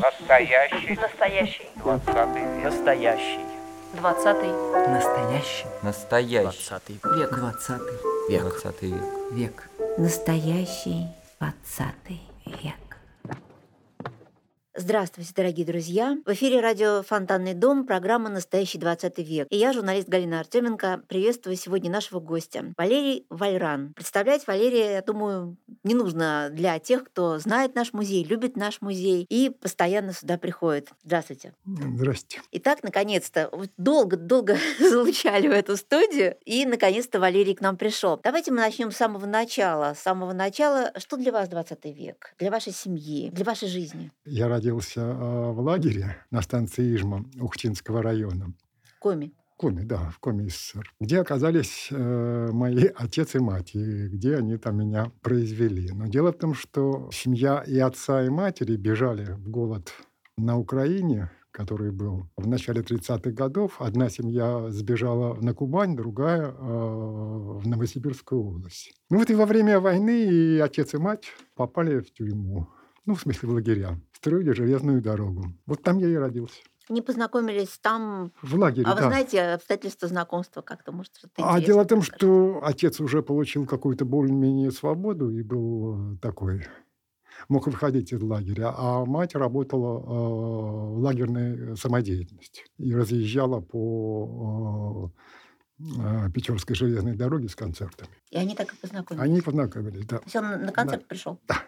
Настоящий. Настоящий. Двадцатый век. Настоящий. Двадцатый. Настоящий. Настоящий. Двадцатый век. Двадцатый Век. Двадцатый век. век. Настоящий двадцатый век. Здравствуйте, дорогие друзья! В эфире радио «Фонтанный дом», программа «Настоящий 20 век». И я, журналист Галина Артеменко, приветствую сегодня нашего гостя, Валерий Вальран. Представлять Валерия, я думаю, не нужно для тех, кто знает наш музей, любит наш музей и постоянно сюда приходит. Здравствуйте. Здрасте. Итак, наконец-то, долго-долго залучали в эту студию, и наконец-то Валерий к нам пришел. Давайте мы начнем с самого начала. С самого начала, что для вас 20 век? Для вашей семьи, для вашей жизни? Я родился э, в лагере на станции Ижма Ухтинского района. Коми. В Коме, да, в Коме СССР. Где оказались э, мои отец и мать, и где они там меня произвели. Но дело в том, что семья и отца, и матери бежали в голод на Украине, который был в начале 30-х годов. Одна семья сбежала на Кубань, другая э, в Новосибирскую область. Ну вот и во время войны и отец, и мать попали в тюрьму. Ну, в смысле, в лагеря. Строили железную дорогу. Вот там я и родился. Не познакомились там. В лагере, А вы да. знаете обстоятельства знакомства как-то, может, что-то А дело в том, что отец уже получил какую-то более-менее свободу и был э, такой, мог выходить из лагеря, а мать работала э, в лагерной самодеятельности и разъезжала по э, э, Печорской железной дороге с концертами. И они так и познакомились. Они познакомились, да. То есть он на концерт пришел? Да.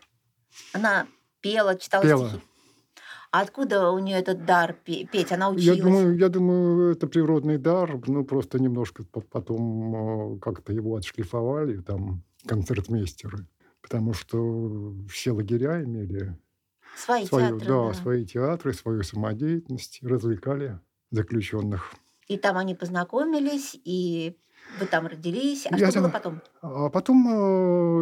Она пела, читала Пела. стихи. А откуда у нее этот дар пе- петь? Она училась? Я думаю, я думаю, это природный дар, ну просто немножко по- потом э, как-то его отшлифовали, там, концертмейстеры. Потому что все лагеря имели Свои свою, театры, да, да. свои театры, свою самодеятельность, развлекали заключенных. И там они познакомились, и вы там родились. А Я что было там- потом? А потом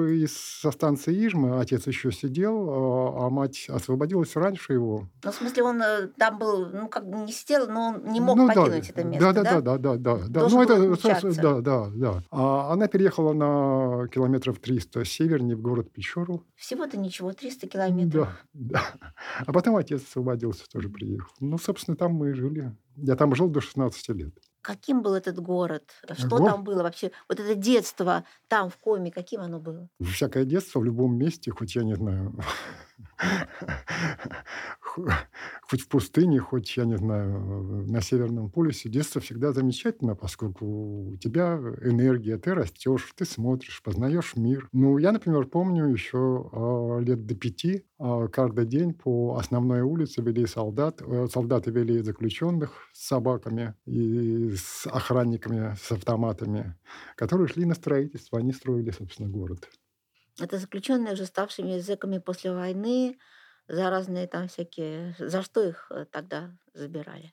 э, из, со станции Ижма отец еще сидел, а, а мать освободилась раньше его. Ну, в смысле, он э, там был, ну, как бы не сидел, но он не мог Ну да, покинуть это место, да? Да, да, да, да, да. да. Должен Ну, это, со- со- обучаться. да, да, да. А она переехала на километров 300 севернее в город Печору. Всего-то ничего, 300 километров. Да, да. А потом отец освободился, тоже приехал. Ну, собственно, там мы и жили. Я там жил до 16 лет. Каким был этот город? Что Го- там было вообще? Вот это детство там, в Коме, каким оно было? Всякое детство в любом месте, хоть я не знаю, хоть в пустыне, хоть, я не знаю, на Северном полюсе, детство всегда замечательно, поскольку у тебя энергия, ты растешь, ты смотришь, познаешь мир. Ну, я, например, помню еще а, лет до пяти а, каждый день по основной улице вели солдат, э, солдаты вели заключенных с собаками и с охранниками, с автоматами, которые шли на строительство, они строили, собственно, город. Это заключенные уже ставшими языками после войны, за разные там всякие... За что их э, тогда забирали?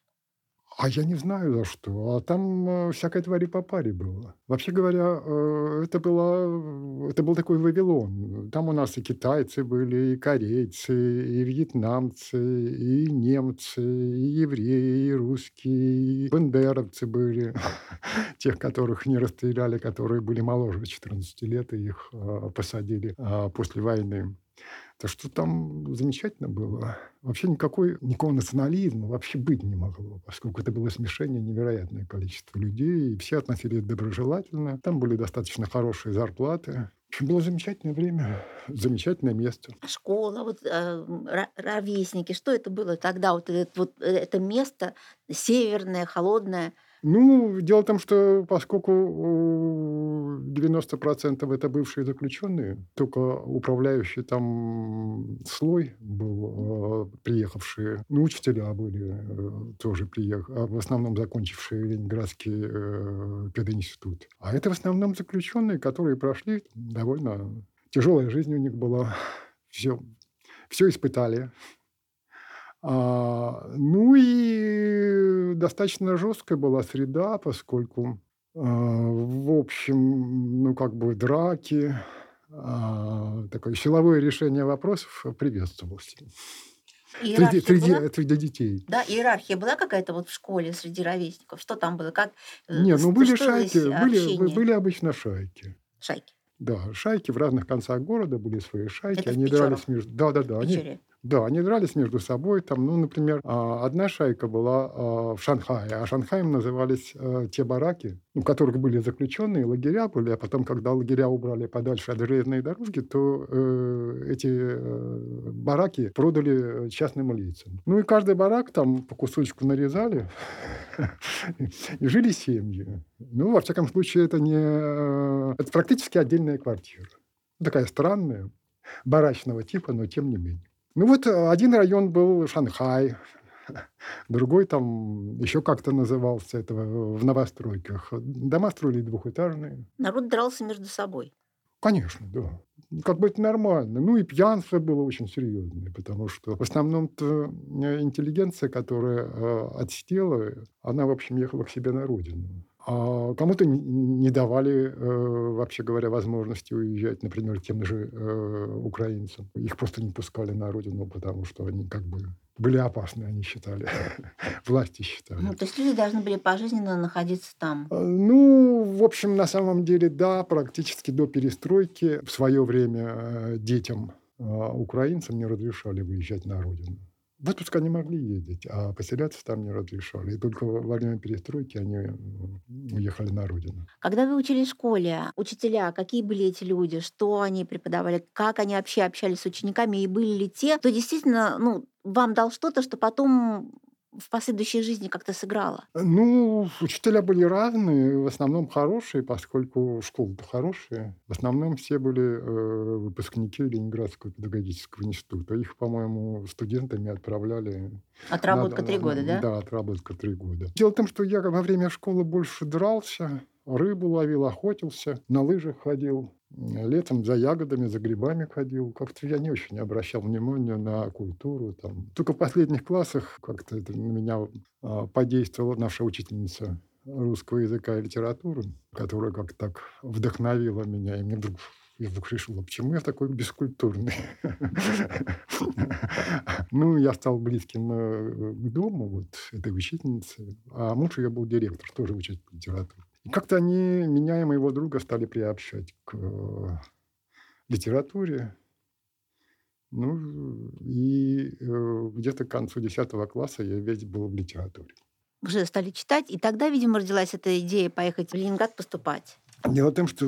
А я не знаю за что. А там э, всякой твари по паре было. Вообще говоря, э, это, было, это был такой Вавилон. Там у нас и китайцы были, и корейцы, и вьетнамцы, и немцы, и евреи, и русские, и бандеровцы были. Тех, которых не расстреляли, которые были моложе 14 лет, и их э, посадили после войны. Так что там замечательно было. Вообще никакой, никакого национализма вообще быть не могло, поскольку это было смешение невероятное количество людей, и все относились доброжелательно. Там были достаточно хорошие зарплаты. В было замечательное время, замечательное место. А Школа, вот э, ровесники, что это было тогда? Вот, это, вот это место северное, холодное. Ну, дело в том, что поскольку э, 90% это бывшие заключенные, только управляющий там слой был, э, приехавшие, ну, учителя были э, тоже приехали, в основном закончившие Ленинградский э, пединститут. А это в основном заключенные, которые прошли довольно тяжелая жизнь у них была, все, все испытали. А, ну и достаточно жесткая была среда, поскольку, а, в общем, ну как бы драки, а, такое силовое решение вопросов приветствовалось. Среди, среди, была? среди детей. Да, иерархия была какая-то вот в школе среди ровесников? Что там было? Как, э, Нет, ну были шайки, были, были обычно шайки. Шайки. Да, шайки в разных концах города были свои шайки. Это они дрались между... Да, да, да. Они. Да, они дрались между собой. Там, ну, например, а, одна шайка была а, в Шанхае, а Шанхаем назывались а, те бараки, в которых были заключенные, лагеря были, а потом, когда лагеря убрали подальше от железной дороги, то э, эти э, бараки продали частным лицам. Ну и каждый барак там по кусочку нарезали, и жили семьи. Ну, во всяком случае, это не... э, Это практически отдельная квартира. Такая странная, барачного типа, но тем не менее. Ну вот э, один район был Шанхай, другой там еще как-то назывался это в в новостройках. Дома строили двухэтажные. Народ дрался между собой. Конечно, да. Как бы это нормально. Ну и пьянство было очень серьезное, потому что в основном-то э, интеллигенция, которая э, отсидела, она, в общем, ехала к себе на родину. А кому-то не давали, э, вообще говоря, возможности уезжать, например, тем же э, украинцам. Их просто не пускали на родину, потому что они как бы были опасны, они считали. Власти считали. Ну, то есть люди должны были пожизненно находиться там. Э, Ну, в общем, на самом деле, да, практически до перестройки в свое время э, детям э, украинцам не разрешали выезжать на родину. В отпуск они могли ездить, а поселяться там не разрешали. И только во время перестройки они уехали на родину. Когда вы учились в школе, учителя, какие были эти люди, что они преподавали, как они вообще общались с учениками, и были ли те, кто действительно ну, вам дал что-то, что потом в последующей жизни как-то сыграло? Ну, учителя были разные, в основном хорошие, поскольку школы-то хорошие. В основном все были э, выпускники Ленинградского педагогического института. Их, по-моему, студентами отправляли Отработка на- три на- года, да? Да, отработка три года. Дело в том, что я во время школы больше дрался, рыбу ловил, охотился, на лыжах ходил, летом за ягодами, за грибами ходил. Как-то я не очень обращал внимания на культуру. Там. Только в последних классах как-то это на меня а, подействовала наша учительница русского языка и литературы, которая как-то так вдохновила меня. И мне вдруг я вдруг решил, а почему я такой бескультурный? Ну, я стал близким э, к дому вот этой учительницы, а муж ее был директор, тоже учитель литературы. И как-то они меня и моего друга стали приобщать к э, литературе. Ну, и э, где-то к концу 10 класса я весь был в литературе. Уже стали читать, и тогда, видимо, родилась эта идея поехать в Ленинград поступать. Дело в том, что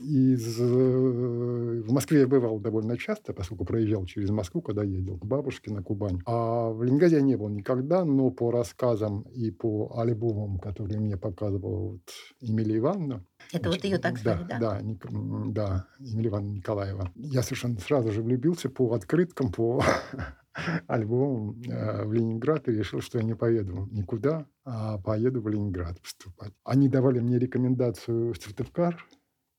из, э, в Москве я бывал довольно часто, поскольку проезжал через Москву, когда ездил к бабушке на Кубань. А в Ленинграде я не был никогда, но по рассказам и по альбомам, которые мне показывала вот Эмилия Ивановна, Это вот ее так звали, да, да? да, Ник- да, Ивановна Николаева. Я совершенно сразу же влюбился по открыткам, по альбомам э, в Ленинград и решил, что я не поеду никуда, а поеду в Ленинград поступать. Они давали мне рекомендацию в Сыктывкар,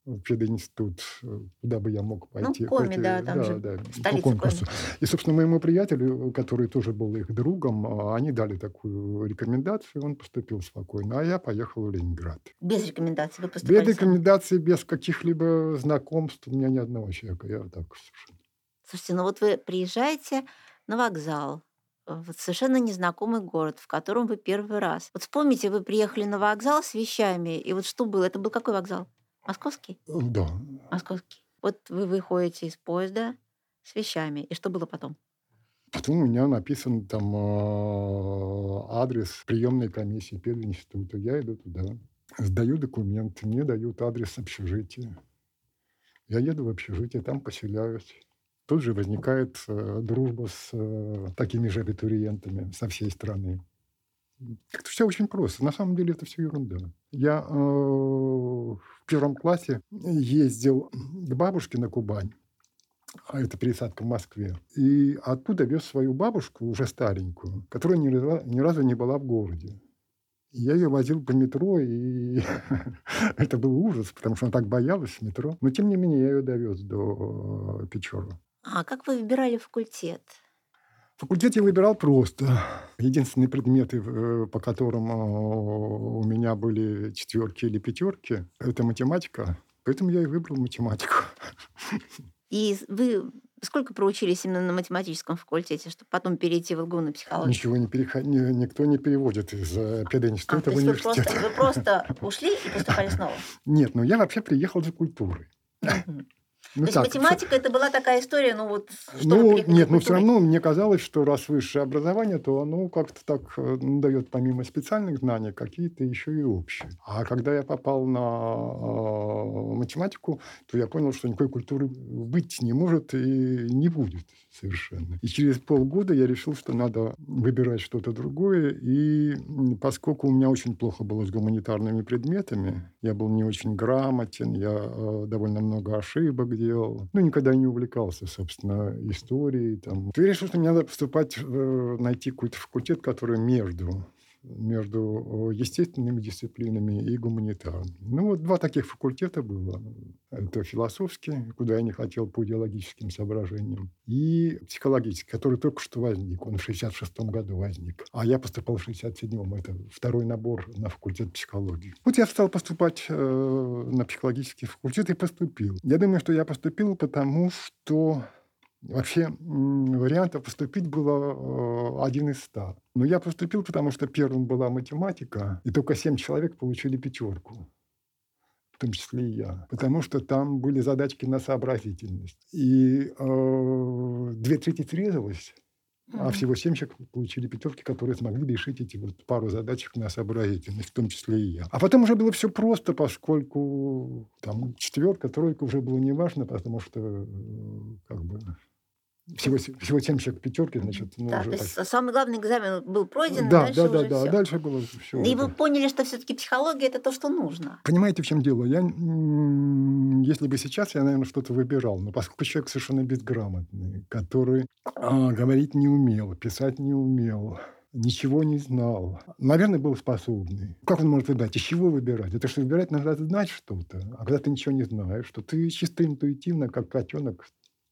в пединститут, э, куда бы я мог пойти. Коми, хоть да, там же по столица конкурсу. И, собственно, моему приятелю, который тоже был их другом, а, они дали такую рекомендацию, он поступил спокойно, а я поехал в Ленинград. Без рекомендаций вы поступали Без сами? рекомендаций, без каких-либо знакомств, у меня ни одного человека. Я так совершенно. Слушайте, ну вот вы приезжаете на вокзал, в совершенно незнакомый город, в котором вы первый раз. Вот вспомните, вы приехали на вокзал с вещами, и вот что было? Это был какой вокзал? Московский? Э, Да. Московский. Вот вы выходите из поезда с вещами, и что было потом? Потом у меня написан там э, адрес приемной комиссии пединститута. Я иду туда, сдаю документы, мне дают адрес общежития. Я еду в общежитие, там поселяюсь. Тут же возникает э, дружба с э, такими же абитуриентами со всей страны. Как-то все очень просто. На самом деле это все ерунда. Я э, в первом классе ездил к бабушке на Кубань, а это пересадка в Москве, и оттуда вез свою бабушку, уже старенькую, которая ни ни разу не была в городе. Я ее возил по метро, и это был ужас, потому что она так боялась метро. Но, тем не менее, я ее довез до э, Печоры. А как вы выбирали факультет? Факультет я выбирал просто. Единственные предметы, э, по которым э, у меня были четверки или пятерки, это математика. Поэтому я и выбрал математику. И вы сколько проучились именно на математическом факультете, чтобы потом перейти в ЛГУ на психологию? Ничего не переход... ни- никто не переводит из э, А, пединститута то в есть вы университет. просто, вы просто ушли и поступали снова? Нет, ну я вообще приехал за культурой. Ну, То есть так, математика это была такая история, ну вот Ну, нет, за но все равно мне казалось, что раз высшее образование, то оно как-то так э, ну, дает помимо специальных знаний какие-то еще и общие. А когда я попал на э, математику, то я понял, что никакой культуры быть не может и не будет совершенно. И через полгода я решил, что надо выбирать что-то другое. И поскольку у меня очень плохо было с гуманитарными предметами, я был не очень грамотен, я э, довольно много ошибок делал, ну, никогда не увлекался, собственно, историей. Там. То я решил, что мне надо поступать, э, найти какой-то факультет, который между между э, естественными дисциплинами и гуманитарными. Ну, вот два таких факультета было. Это философский, куда я не хотел по идеологическим соображениям, и психологический, который только что возник. Он в 66 году возник. А я поступал в 67-м. Это второй набор на факультет психологии. Вот я стал поступать э, на психологический факультет и поступил. Я думаю, что я поступил потому, что Вообще вариантов поступить было э, один из ста. Но я поступил, потому что первым была математика, и только семь человек получили пятерку. В том числе и я. Потому что там были задачки на сообразительность. И э, две трети срезалось, а Мгм. всего семь человек получили пятерки, которые смогли решить эти вот пару задачек на сообразительность, в том числе и я. А потом уже было все просто, поскольку там четверка, тройка уже было неважно, потому что э, как бы всего, се- всего семь человек пятерки, значит, ну, Да, уже то так. есть самый главный экзамен был пройден, Да, дальше да, да, да. всё. Дальше было все. И вы поняли, что все-таки психология это то, что нужно. Понимаете, в чем дело? Я, если бы сейчас, я, наверное, что-то выбирал. Но поскольку человек совершенно безграмотный, который а, говорить не умел, писать не умел, ничего не знал, наверное, был способный. Как он может выбирать? Из чего выбирать? Это что, выбирать надо знать что-то. А когда ты ничего не знаешь, что ты чисто интуитивно, как котенок,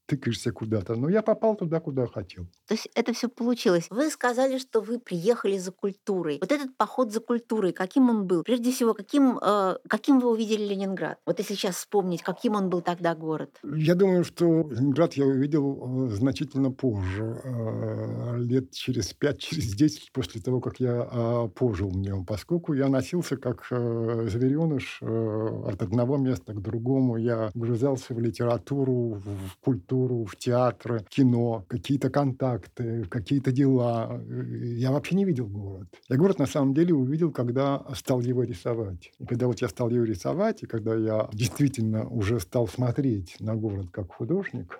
тыкаешься куда-то. Но я попал туда, куда хотел. То есть это все получилось. Вы сказали, что вы приехали за культурой. Вот этот поход за культурой, каким он был? Прежде всего, каким, э, каким вы увидели Ленинград? Вот если сейчас вспомнить, каким он был тогда город. Я думаю, что Ленинград я увидел э, значительно позже, э, лет через пять, через десять после того, как я э, пожил в нем, поскольку я носился как э, звереныш э, от одного места к другому. Я вгрызался в литературу, в культуру, в театр, кино, какие-то контакты, какие-то дела. Я вообще не видел город. Я город на самом деле увидел, когда стал его рисовать. И когда вот я стал его рисовать, и когда я действительно уже стал смотреть на город как художник,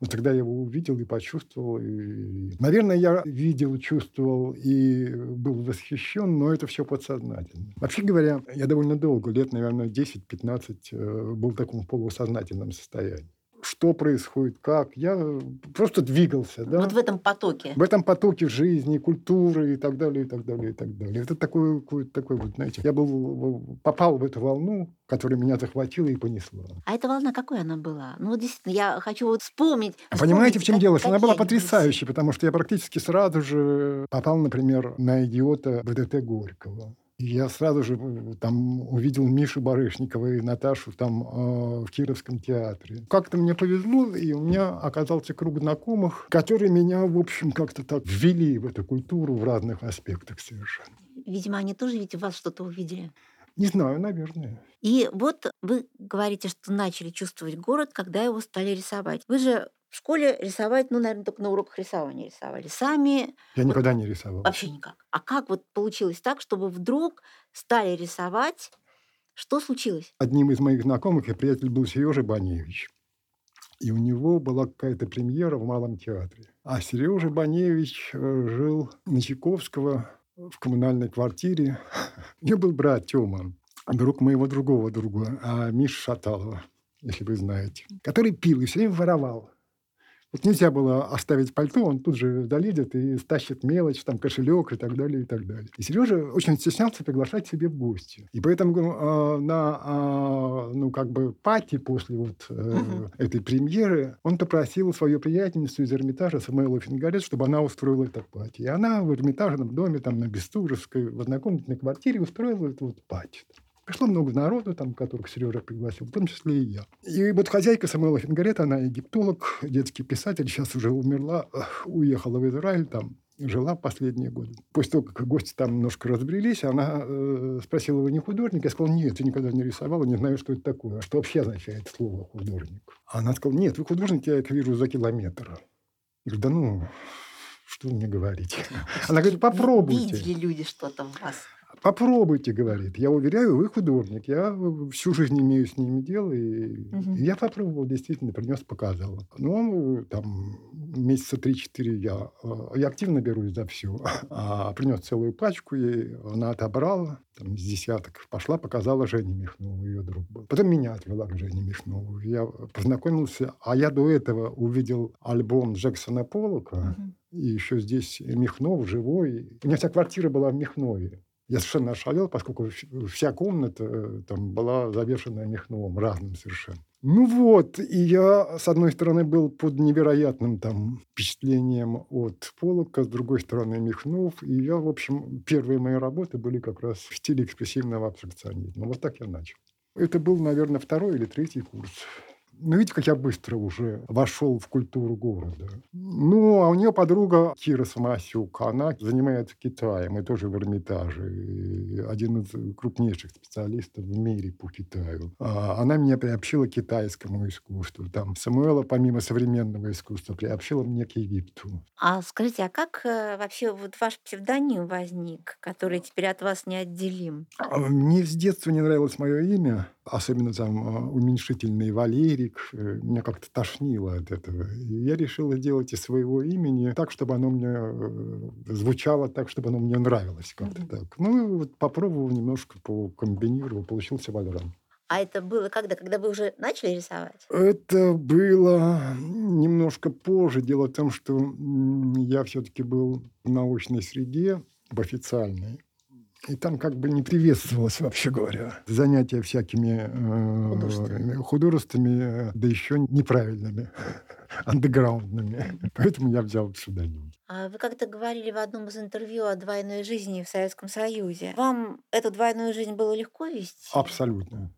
вот тогда я его увидел и почувствовал. И... Наверное, я видел, чувствовал и был восхищен, но это все подсознательно. Вообще говоря, я довольно долго, лет, наверное, 10-15, э, был в таком полусознательном состоянии. Что происходит, как. Я просто двигался. Да? Вот в этом потоке. в этом потоке жизни, культуры и так далее, и так далее, и так далее. Это такой, такой вот, знаете, я был, попал в эту волну, которая меня захватила и понесла. А эта волна какой она была? Ну, вот действительно, я хочу вот вспомнить. А Понимаете, в чем как- дело? Она была потрясающей, потому что я практически сразу же попал, например, на идиота БДТ Горького. Я сразу же э, там увидел Мишу Барышникова и Наташу там э, в Кировском театре. Как-то мне повезло, и у меня оказался круг знакомых, которые меня, в общем, как-то так ввели в эту культуру в разных аспектах совершенно. Видимо, они тоже ведь в вас что-то увидели. Не знаю, наверное. И вот вы говорите, что начали чувствовать город, когда его стали рисовать. Вы же в школе рисовать, ну, наверное, только на уроках рисования рисовали. Сами Я никогда не рисовал. вообще никак. А как вот получилось так, чтобы вдруг стали рисовать? Что случилось? Одним из моих знакомых и приятель был Сережа Баневич. И у него была какая-то премьера в Малом театре. А Сережа Баневич э, жил на Чайковского в коммунальной квартире. У него был брат Тёма, друг моего другого друга, а Миша Шаталова, если вы знаете, который пил и все время воровал. Вот нельзя было оставить пальто, он тут же долидит и стащит мелочь, там кошелек и так далее, и так далее. И Сережа очень стеснялся приглашать себе в гости. И поэтому э, на, э, ну, как бы, пати после вот э, Мгм. этой премьеры он попросил свою приятельницу из Эрмитажа Самуэлу Фингарет, чтобы она устроила это пати. И она в Эрмитажном доме, там, на Бестужевской, в однокомнатной квартире устроила эту вот пати. Пришло много народу, там, которых Сережа пригласил, в том числе и я. И вот хозяйка Самуэла Фингарета, она египтолог, детский писатель, сейчас уже умерла, уехала в Израиль там. жила последние годы. После того, как гости там немножко разбрелись, она э, спросила, вы не художник? Я сказал, нет, я никогда не рисовала, не знаю, что это такое. А что вообще означает слово художник? Она сказала, нет, вы художник, я это вижу за километр. Я говорю, да ну, что вы мне говорите? Она говорит, попробуйте. Видели люди что-то в вас? Попробуйте, говорит. Я уверяю, вы художник. Я всю жизнь имею с ними дело. И, и я попробовал, действительно, принес, показал. Ну, там, месяца 3-4 я, э, я активно берусь за все. А принес целую пачку ей, она отобрала, там, из десяток. Пошла, показала Жене Михнову, ее друг был. Потом меня отвела к Жене Михнову. Я познакомился, а я до этого увидел альбом Джексона Поллока. Мгм. И еще здесь Михнов живой. У меня вся квартира была в Михнове. Я совершенно ошалел, поскольку вс- вся комната э, там была завешена Михновым, разным совершенно. Ну вот, и я, с одной стороны, был под невероятным там впечатлением от Полока, с другой стороны, Михнов. И я, в общем, первые мои работы были как раз в стиле экспрессивного абстракционизма. Вот так я начал. Это был, наверное, второй или третий курс. Ну, видите, как я быстро уже вошел в культуру города. Ну, а у нее подруга Кира Самасюк, она занимается Китаем, и тоже в Эрмитаже. И один из крупнейших специалистов в мире по Китаю. А Она меня приобщила к китайскому искусству. Там Самуэла, помимо современного искусства, приобщила мне к Египту. А скажите, а как э, вообще вот ваш псевдоним возник, который теперь от вас неотделим? А Мне с детства не нравилось мое имя, особенно там а, уменьшительный Валерик. Э, Меня как-то тошнило от этого. И я решил сделать из своего имени так, чтобы оно мне э, звучало так, чтобы оно мне нравилось как-то Мгм. так. Ну, вот попробовал немножко, покомбинировал, получился Вальран. А это было когда? Когда вы уже начали рисовать? Это было немножко позже. Дело в том, что я все-таки был в научной среде, в официальной. И там как бы не приветствовалось, вообще говоря, занятия всякими э, Художествами. художествами, э, да еще неправильными, андеграундными. Поэтому я взял псевдоним. А Вы как-то говорили в одном из интервью о двойной жизни в Советском Союзе. Вам эту двойную жизнь было легко вести? Абсолютно.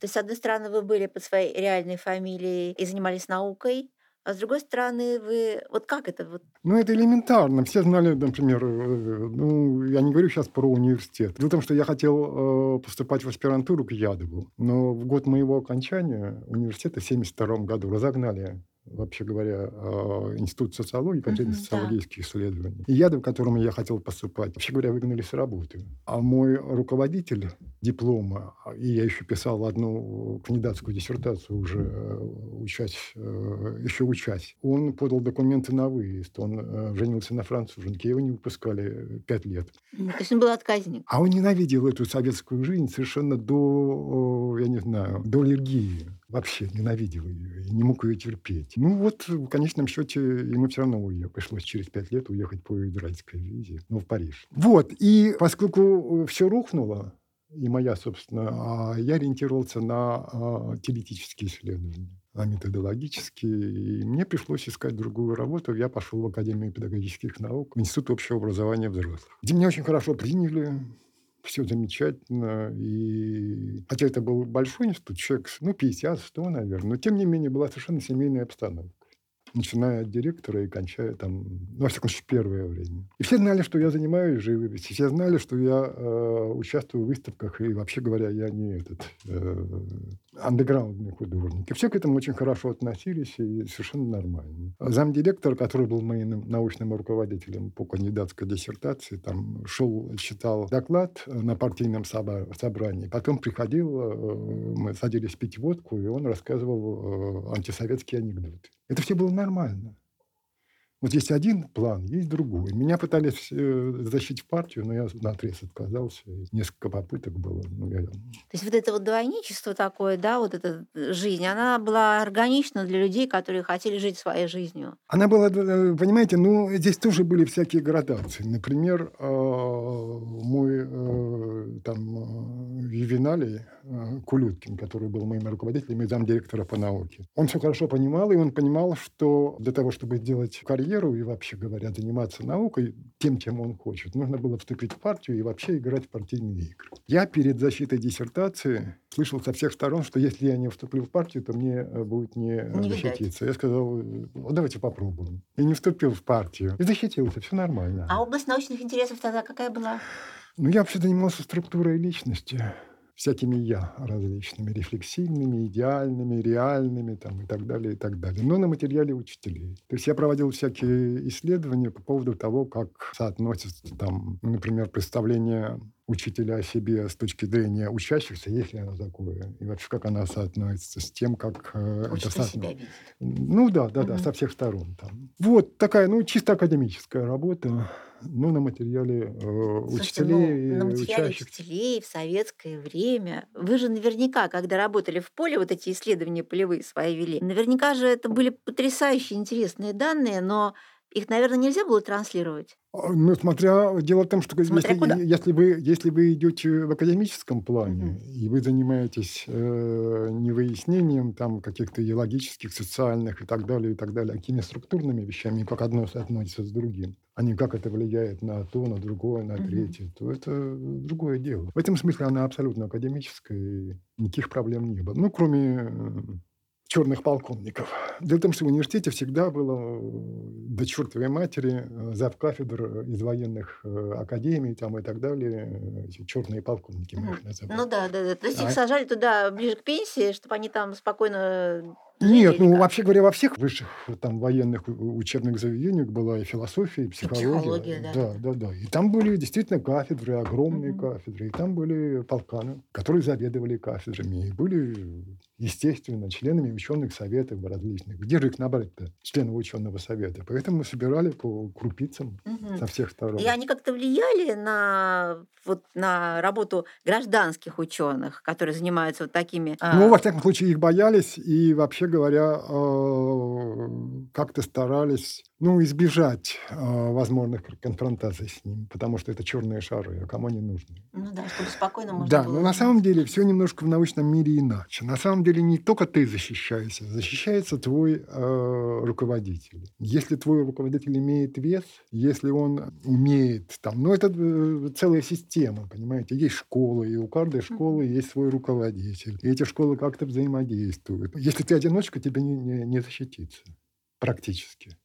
То есть, с одной стороны, вы были под своей реальной фамилией и занимались наукой, а с другой стороны, вы... Вот как это? Вот... Ну, это элементарно. Все знали, например, э, ну, я не говорю сейчас про университет. Дело в том, что я хотел э, поступать в аспирантуру к Ядову, но в год моего окончания университета в 1972 году разогнали вообще говоря, э, Институт социологии, Мгм, да. социологических исследований. И Ядов, к которому я хотел поступать, вообще говоря, выгнали с работы. А мой руководитель диплома, и я еще писал одну кандидатскую диссертацию уже э, учась, э, еще учась, он подал документы на выезд. Он э, женился на француженке, его не выпускали пять лет. То есть он был отказник. А он ненавидел эту советскую жизнь совершенно до, я не знаю, до аллергии. Вообще ненавидел ее и не мог ее терпеть. Ну вот, в конечном счете, ему все равно уехать. Пришлось через пять лет уехать по израильской визе, ну, в Париж. Вот, и поскольку все рухнуло, и моя, собственно, а я ориентировался на а, теоретические исследования а методологические. И мне пришлось искать другую работу. Я пошел в Академию педагогических наук, в Институт общего образования взрослых, где меня очень хорошо приняли, все замечательно. И... Хотя это был большой институт, человек, ну, 50-100, наверное, но тем не менее была совершенно семейная обстановка. Начиная от директора и кончая там, ну, во всяком случае, первое время. И все знали, что я занимаюсь живописью, все знали, что я э, участвую в выставках, и вообще говоря, я не этот э, андеграундный художник. И все к этому очень хорошо относились, и совершенно нормально. Замдиректор, который был моим научным руководителем по кандидатской диссертации, там шел, читал доклад на партийном собрании, потом приходил, э, мы садились пить водку, и он рассказывал э, антисоветские анекдоты. Это все было нормально. Вот есть один план, есть другой. Меня пытались э, затащить в партию, но я на отрез отказался. Несколько попыток было. Ну, я... То есть вот это вот двойничество такое, да, вот эта э, жизнь, она была органична для людей, которые хотели жить своей жизнью. Она была, э, понимаете, ну, здесь тоже были всякие градации. Например, мой там Ювеналий Кулюткин, который был моим руководителем и замдиректора по науке. Он все хорошо понимал, и он понимал, что для того, чтобы сделать карьеру и вообще говоря, заниматься наукой, тем, чем он хочет, нужно было вступить в партию и вообще играть в партийные игры. Я перед защитой диссертации слышал со всех сторон, что если я не вступлю в партию, то мне э, будет не, Не защититься. Я сказал, «Ну, давайте попробуем. И не вступил в партию. И защитился, все нормально. А область научных интересов тогда какая была? Ну, я вообще занимался структурой личности, всякими «я» различными, рефлексивными, идеальными, реальными там, и так далее, и так далее. Но на материале учителей. То есть я проводил всякие исследования по поводу того, как соотносится там, например, представление учителя о себе с точки зрения учащихся, есть ли оно такое, и вообще как она соотносится с тем, как э, это соотносится. Ну да, да, да, Мгм. со всех сторон. Там. Вот такая, ну, чисто академическая работа, ну, на материале э, Слушайте, учителей ну, на материале учителей в советское время. Вы же наверняка, когда работали в поле, вот эти исследования полевые свои вели, наверняка же это были потрясающе интересные данные, но их, наверное, нельзя было транслировать. А, Ну, смотря, дело в том, что Смотря если, куда. если, вы, если вы идете в академическом плане, Мгм. и вы занимаетесь э, не выяснением там каких-то и логических, социальных и так далее, и так далее, а какими структурными вещами, как одно соотносится с другим, а не как это влияет на то, на другое, на третье, то это другое дело. В этом смысле она абсолютно академическая, и никаких проблем не было. Ну, кроме черных полковников. Дело в том, что в университете всегда было э, до чертовой матери э, завкафедр из военных э, академий там, и так далее. э, Эти черные полковники мы их называли. Ну да, да, да. То есть их А- сажали туда ближе к пенсии, чтобы они там спокойно Нет, ну вообще говоря, во всех высших там военных у- учебных заведениях была и философия, и психология. психология, да. да, да, да. И там были действительно кафедры, огромные Мгм. кафедры. И там были полканы, которые заведовали кафедрами. И были, естественно, членами ученых советов различных. Где же их набрать-то, членов ученого совета? Поэтому мы собирали по крупицам Мгм. со всех сторон. И они как-то влияли на, вот, на работу гражданских ученых, которые занимаются вот такими... Ну, а, во всяком случае, их боялись и, вообще говоря, э, как-то старались ну, избежать э, возможных конфронтаций с ним, потому что это черные шары, а кому они нужны. Ну да, чтобы спокойно можно Да, было... но на самом деле все немножко в научном мире иначе. На самом деле не только ты защищаешься, защищается твой э, руководитель. Если твой руководитель имеет вес, если он умеет там, ну это э, целая система, понимаете, есть школы, и у каждой школы есть свой руководитель, и эти школы как-то взаимодействуют. Если ты одиночка, тебе не, не, не защититься практически.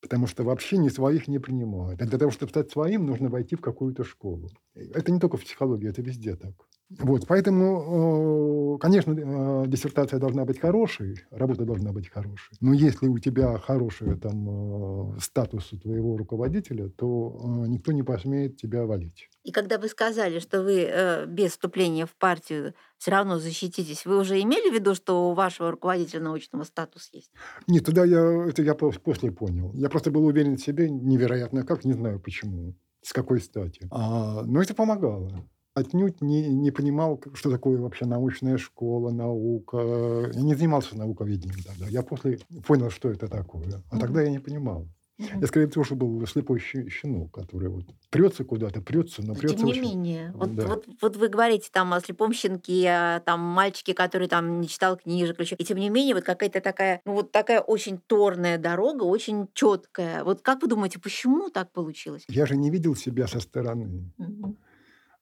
Потому что вообще не своих не принимают. А для того, чтобы стать своим, нужно войти в какую-то школу. Это не только в психологии, это везде так. Вот, поэтому, э, конечно, э, диссертация должна быть хорошей, работа должна быть хорошей. Но если у тебя хороший там, э, статус у твоего руководителя, то никто не посмеет тебя валить. И когда вы сказали, что вы э, без вступления в партию все равно защититесь, вы уже имели в виду, что у вашего руководителя научного статус есть? Нет, тогда я, это я пос- после понял. Я просто был уверен в себе, невероятно как, не знаю почему, с какой стати. А, но это помогало. Отнюдь не, не понимал, что такое вообще научная школа, наука. Я не занимался науковедением тогда. Я после понял, что это такое. А тогда я не понимал. Я скорее тоже был слепой щенок, который вот прется куда-то, прется, но прется тем не очень... менее, вот, Да. вот, вот вы говорите там о слепом щенке, о там мальчике, который там не читал книжек, и тем не менее вот какая-то такая, ну вот такая очень торная дорога, очень четкая. Вот как вы думаете, почему так получилось? Я же не видел себя со стороны.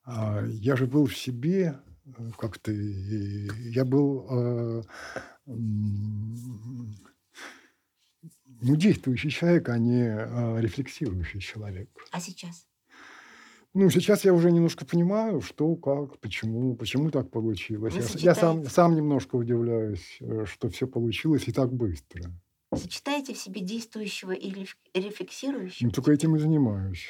А, Я же был в себе э, как-то, я был э, ну, действующий человек, а не э, рефлексирующий человек. А сейчас? Ну, сейчас я уже немножко понимаю, что, как, почему, почему так получилось. Вы Я, я сам, сам немножко удивляюсь, э, что все получилось и так быстро. Сочетаете в себе действующего и реф- рефлексирующего? Ну, только этим и занимаюсь.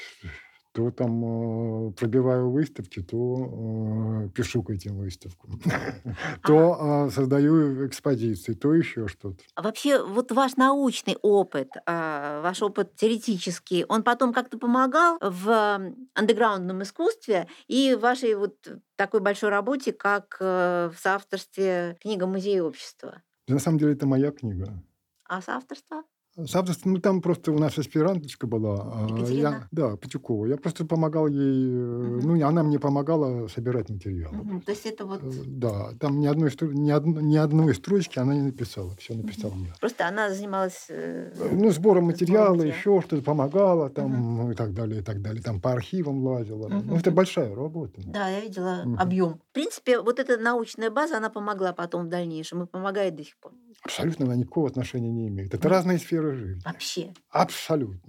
То там э, пробиваю выставки, то э, пишу к этим выставкам, то э, создаю экспозиции, то еще что-то. А вообще, вот ваш научный опыт, а, ваш опыт теоретический, он потом как-то помогал в андеграундном искусстве и вашей вот такой большой работе, как в соавторстве книга «Музей общества». На самом деле это моя книга. А соавторство? С авторством, ну там просто у нас аспиранточка была. а, Екатерина? Я, да, Патюкова. Я просто помогал ей, Мгм. ну она мне помогала собирать материал. Мгм. То есть это вот... Э, Да, там ни одной, ни, од- ни одной строчки она не написала, все написал я. Просто она занималась... э, Ну, сбором материала, материала. еще что-то, помогала там, ну, и так далее, и так далее. Там по архивам лазила. Мгм. Ну, это большая работа. Да, я видела Мгм. объем. В принципе, вот эта научная база, она помогла потом в дальнейшем и помогает до сих пор. Абсолютно она никакого отношения не имеет. Это Ну. разные сферы жизни. Вообще. Абсолютно.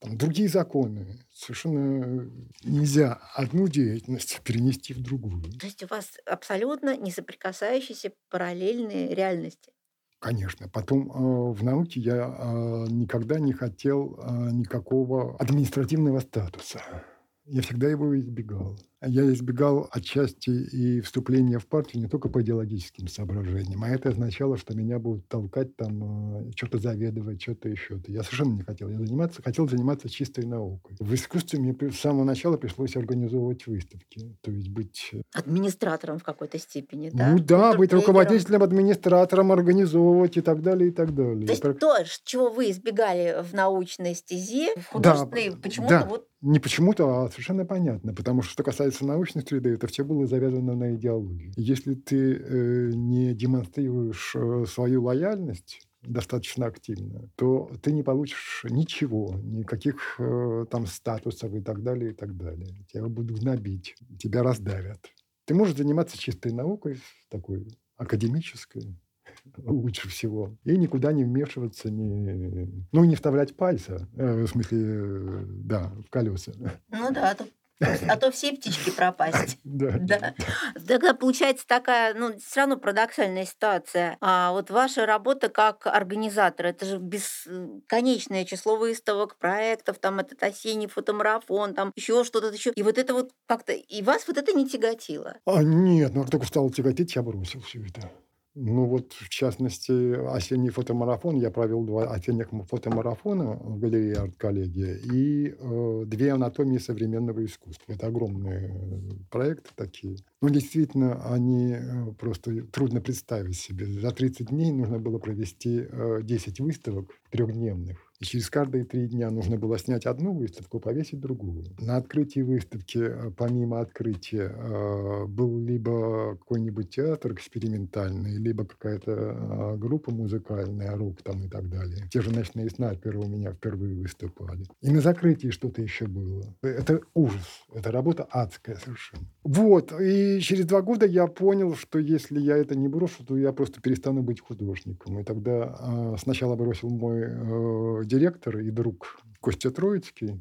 Там другие законы. Совершенно нельзя одну деятельность перенести в другую. То есть у вас абсолютно не соприкасающиеся параллельные реальности. Конечно. Потом э, в науке я э, никогда не хотел э, никакого административного статуса. Я всегда его избегал. Я избегал отчасти и вступления в партию не только по идеологическим соображениям, а это означало, что меня будут толкать там, э, что-то заведовать, что-то еще. Я совершенно не хотел я заниматься, хотел заниматься чистой наукой. В искусстве мне с самого начала пришлось организовывать выставки, то есть быть э, Администратором в какой-то степени, да? ну да, быть Контролером. руководителем, администратором, организовывать и так далее, и так далее. То есть Про- то, чего вы избегали в научной стезе, в художественной, почему-то да. вот... Не почему-то, а совершенно понятно. Потому что, что касается научной среды, это все было завязано на идеологию. Если ты э, не демонстрируешь э, свою лояльность достаточно активно, то ты не получишь ничего, никаких э, там статусов и так далее, и так далее. Тебя будут гнобить, тебя раздавят. Ты можешь заниматься чистой наукой, такой академической, лучше всего. И никуда не вмешиваться, не, ну, не вставлять пальца, э, в смысле, э, да, в колеса. Ну да, то, а то все птички пропасть. Да. Да. Тогда получается такая, ну, все равно парадоксальная ситуация. А вот ваша работа как организатора, это же бесконечное число выставок, проектов, там этот осенний фотомарафон, там еще что-то еще. И вот это вот как-то, и вас вот это не тяготило. А нет, ну как только стал тяготеть, я бросил все это. Ну вот, в частности, осенний фотомарафон. Я провел два осенних фотомарафона в галерее «Арт-коллегия» и э, две анатомии современного искусства. Это огромные э, проекты такие. Ну, действительно, они э, просто трудно представить себе. За 30 дней нужно было провести э, 10 выставок трехдневных. И через каждые три дня нужно было снять одну выставку, повесить другую. На открытии выставки, э, помимо открытия, э, был либо какой-нибудь театр экспериментальный, либо какая-то э, группа музыкальная, рок там и так далее. Те же ночные снайперы у меня впервые выступали. И на закрытии что-то еще было. Это ужас. Это работа адская совершенно. Вот. И через два года я понял, что если я это не брошу, то я просто перестану быть художником. И тогда сначала бросил мой директор и друг Костя Троицкий,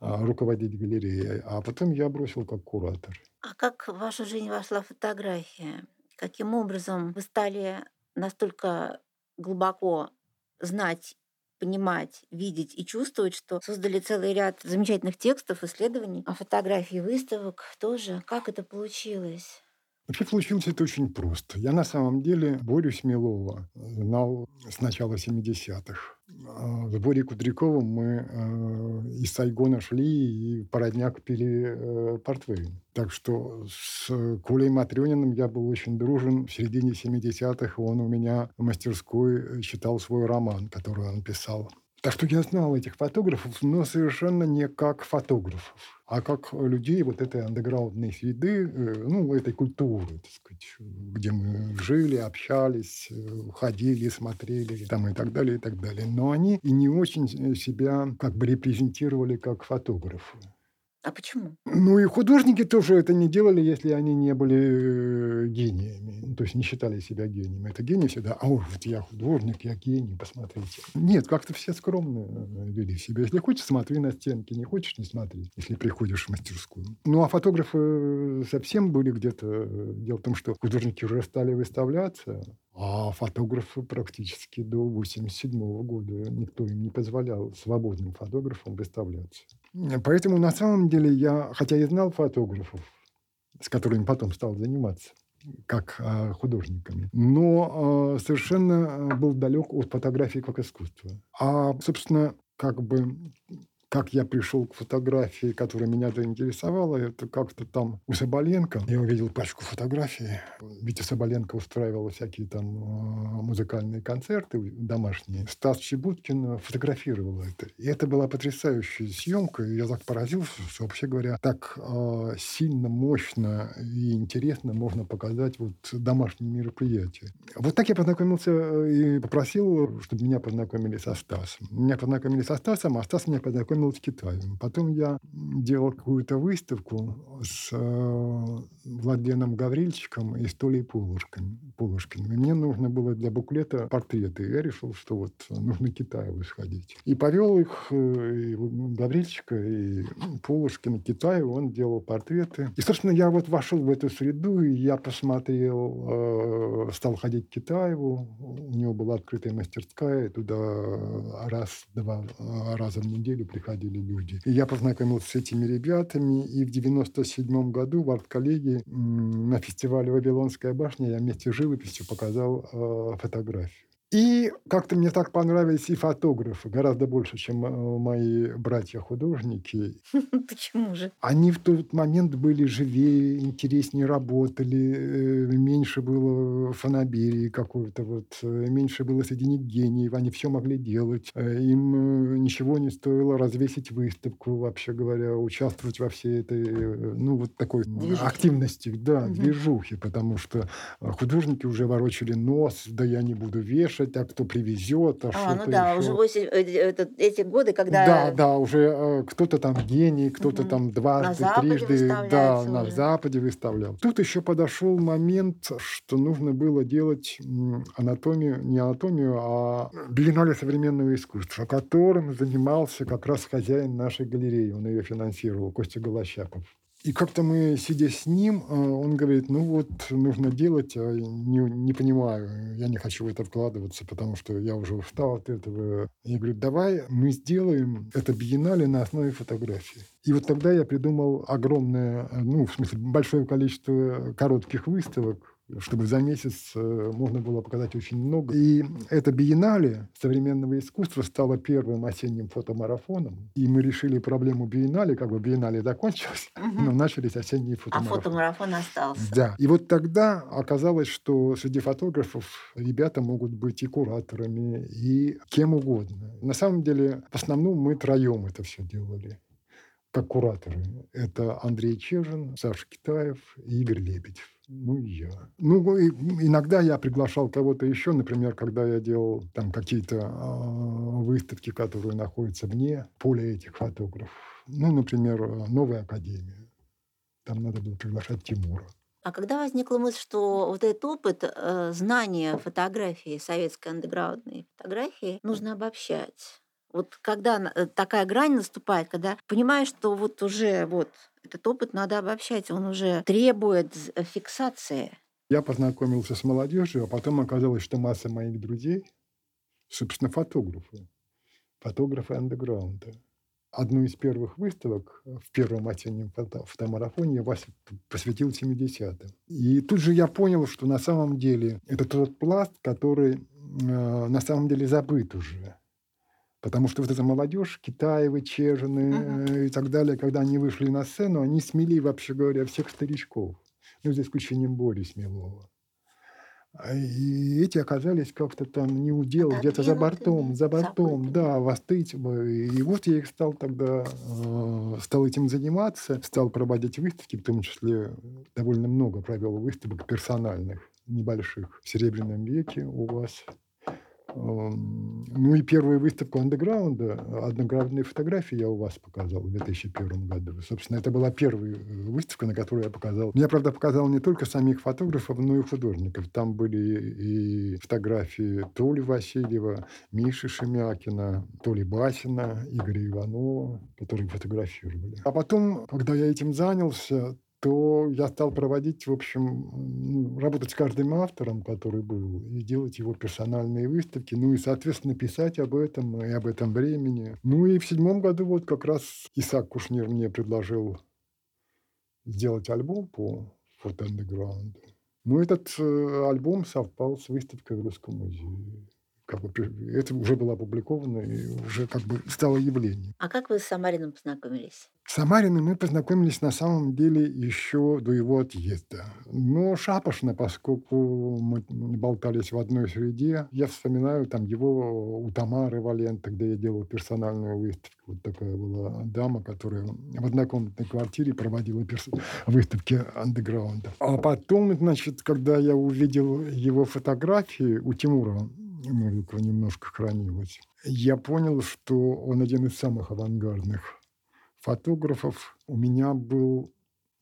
а, руководитель галереи, а потом я бросил как куратор. А как в вашу жизнь вошла фотография? Каким образом вы стали настолько глубоко знать, понимать, видеть и чувствовать, что создали целый ряд замечательных текстов, исследований, а фотографий, выставок тоже? Как это получилось? Вообще получилось это очень просто. Я на самом деле Борю Смелова знал с начала 70-х. А С Борей Кудряковым мы э, из Сайгона шли и породняк пили э, портвейн. Так что с Колей Матрёниным я был очень дружен. В середине 70-х он у меня в мастерской читал свой роман, который он писал. Так что я знал этих фотографов, но совершенно не как фотографов, а как людей вот этой андеграундной среды, э, ну, этой культуры, так сказать, где мы жили, общались, э, ходили, смотрели там и так далее, и так далее. Но они и не очень э, себя как бы репрезентировали как фотографы. А почему? Ну и художники тоже это не делали, если они не были э, гениями, ну, то есть не считали себя гениями. Это гений всегда, а вот я художник, я гений, посмотрите. Нет, как-то все скромно э, вели себя. Если хочешь, смотри на стенки, не хочешь, не смотри, если приходишь в мастерскую. Ну а фотографы э, совсем были где-то... Дело в том, что художники уже стали выставляться, а фотографы практически до 87 года никто им не позволял свободным фотографам выставляться. Поэтому на самом деле я, хотя и знал фотографов, с которыми потом стал заниматься, как а, художниками, но а, совершенно а, был далек от фотографии как искусства. А, собственно, как бы как я пришел к фотографии, которая меня заинтересовала, это как-то там у Соболенко. Я увидел пачку фотографий. Витя Соболенко устраивал всякие там э, музыкальные концерты домашние. Стас Чебуткин фотографировал это. И это была потрясающая съемка. И я так поразился, что, вообще говоря, так э, сильно, мощно и интересно можно показать вот домашние мероприятия. Вот так я познакомился э, и попросил, чтобы меня познакомили со Стасом. Меня познакомили со Стасом, а Стас меня познакомил познакомил с Китаем. Потом я делал какую-то выставку с э, Владленом Гаврильчиком и с Толей Полушкиным. Мне нужно было для буклета портреты. Я решил, что вот нужно Китаеву сходить. И повел их, э, и Гаврильчика, и Полушкина, Китаеву. Он делал портреты. И, собственно, я вот вошел в эту среду, и я посмотрел, э, стал ходить к Китаеву. У него была открытая мастерская, и туда раз-два раза в неделю приходил приходили люди. И я познакомился с этими ребятами, и в 97 году в арт-коллегии на фестивале «Вавилонская башня» я вместе с живописью показал э, фотографию. И как-то мне так понравились и фотографы, гораздо больше, чем э, мои братья-художники. Почему же? Они в тот момент были живее, интереснее работали, э, меньше было фанаберии какой-то, вот, э, меньше было среди них гениев, они все могли делать. Им ничего не стоило развесить выставку, вообще говоря, участвовать во всей этой, ну, вот такой движухи. активности, да, угу. движухи, потому что художники уже ворочали нос, да я не буду вешать, слушать, а кто привезет, а, а ну да, еще. уже 8, это, эти годы, когда... Да, да, уже э, кто-то там гений, кто-то угу. там дважды, на трижды, да, уже. на Западе выставлял. Тут еще подошел момент, что нужно было делать анатомию, не анатомию, а биеннале современного искусства, которым занимался как раз хозяин нашей галереи, он ее финансировал, Костя Голощапов. И как-то мы, сидя с ним, э, он говорит, ну вот, нужно делать, а не, не понимаю, я не хочу в это вкладываться, потому что я уже устал от этого. Я говорю, давай мы сделаем это биеннале на основе фотографии. И вот тогда я придумал огромное, ну, в смысле, большое количество коротких выставок, чтобы за месяц э, можно было показать очень много. И это биеннале современного искусства стало первым осенним фотомарафоном. И мы решили проблему биеннале, как бы биеннале закончилось, угу. но начались осенние а фотомарафоны. А фотомарафон остался. Да. И вот тогда оказалось, что среди фотографов ребята могут быть и кураторами, и кем угодно. На самом деле, в основном мы троем это все делали как кураторы. Это Андрей Чежин, Саша Китаев и Игорь Лебедев. Ну, и я. Ну, иногда я приглашал кого-то еще, например, когда я делал там какие-то э, выставки, которые находятся вне поля этих фотографов. Ну, например, Новая Академия. Там надо было приглашать Тимура. А когда возникла мысль, что вот этот опыт э, знания фотографии, советской андеграундной фотографии, нужно обобщать? Вот когда э, такая грань наступает, когда понимаешь, что вот уже вот этот опыт надо обобщать, он уже требует э, фиксации. Я познакомился с молодежью, а потом оказалось, что масса моих друзей, собственно, фотографы. Фотографы андеграунда. Одну из первых выставок в первом осеннем фото фотомарафоне я вас посвятил 70-м. И тут же я понял, что на самом деле это тот пласт, который э, на самом деле забыт уже. Потому что вот эта молодежь, Китаевы, Чежины uh-huh. и так далее, когда они вышли на сцену, они смели, вообще говоря, всех старичков. Ну, за исключением Бори Смелова. А, и эти оказались как-то там не удел, где-то за бортом, за бортом, да, востыть. И вот я их стал тогда, э, стал этим заниматься, стал проводить выставки, в том числе довольно много провел выставок персональных, небольших, в Серебряном веке у вас ну и первую выставку андеграунда, одноградные фотографии я у вас показал в 2001 году. Собственно, это была первая э, выставка, на которую я показал. Я, правда, показал не только самих фотографов, но и художников. Там были и фотографии Толи Васильева, Миши Шемякина, Толи Басина, Игоря Иванова, которые фотографировали. А потом, когда я этим занялся, то я стал проводить, в общем, работать с каждым автором, который был, и делать его персональные выставки, ну и, соответственно, писать об этом и об этом времени. Ну и в седьмом году вот как раз Исаак Кушнир мне предложил сделать альбом по фото андеграунду. Ну, этот э, альбом совпал с выставкой в Русском музее как бы, это уже было опубликовано и уже как бы стало явлением. А как вы с Самарином познакомились? С Самариным мы познакомились на самом деле еще до его отъезда. Но шапошно, поскольку мы болтались в одной среде, я вспоминаю там его у Тамары Валента, где я делал персональную выставку. Вот такая была дама, которая в однокомнатной квартире проводила перс... выставки андеграунда. А потом, значит, когда я увидел его фотографии у Тимура Мурикова немножко хранилось, я понял, что он один из самых авангардных фотографов у меня был...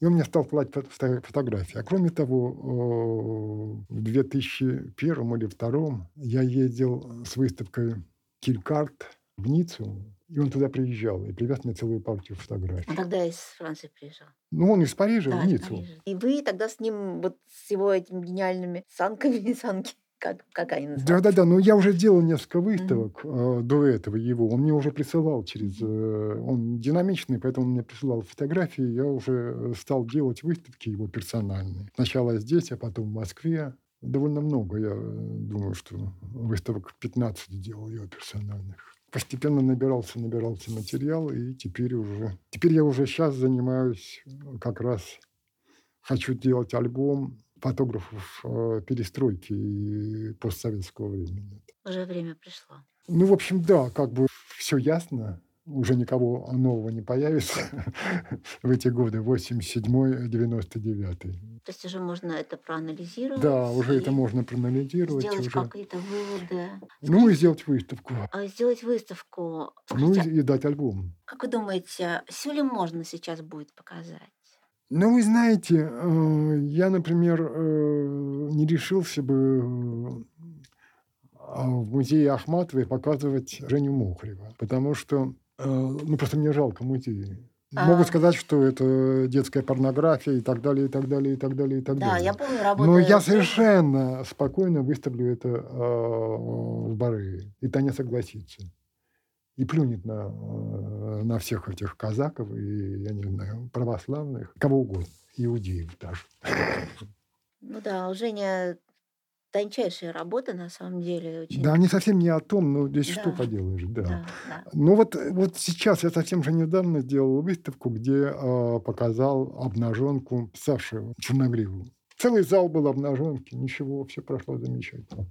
И он мне стал платить фотографии. А кроме того, в 2001 или 2002 я ездил с выставкой Килькарт в Ниццу, и он туда приезжал и привез мне целую партию фотографий. Он тогда из Франции приезжал. Ну, он из Парижа да, в Ниццу. И вы тогда с ним, вот с его этими гениальными санками и санки, как, как они называются? Да-да-да, но я уже делал несколько выставок mm-hmm. э, до этого его. Он мне уже присылал через... Э, он динамичный, поэтому он мне присылал фотографии. Я уже стал делать выставки его персональные. Сначала здесь, а потом в Москве. Довольно много, я думаю, что выставок 15 делал его персональных. Постепенно набирался, набирался материал, и теперь уже... Теперь я уже сейчас занимаюсь как раз... Хочу делать альбом фотографов э, перестройки и постсоветского времени. Уже время пришло. Ну, в общем, да, как бы все ясно. Уже никого нового не появится в эти годы, 87-99. То есть уже можно это проанализировать? Да, уже это можно проанализировать. Сделать уже. какие-то выводы. Ну и сделать выставку. А сделать выставку. Ну и, и дать альбом. Как вы думаете, все ли можно сейчас будет показать? Ну, вы знаете, э, я, например, э, не решился бы а, в музее Ахматовой показывать Женю Мохрева, потому что, э, ну, просто мне жалко музея. А. Могут сказать, что это детская порнография и так далее, и так далее, и так далее, и так да, далее. Да, я помню работу. Но я совершенно спокойно выставлю это в Барее, и та не согласится и плюнет на, э, на всех этих казаков и, я не знаю, православных, кого угодно, иудеев даже. Ну да, у Женя тончайшая работа, на самом деле. Очень... Да, они совсем не о том, но здесь да. что поделаешь, да. да, да. Ну вот, вот сейчас я совсем же недавно сделал выставку, где э, показал обнаженку Саши Черногриву. Целый зал был обнаженки, ничего, все прошло замечательно.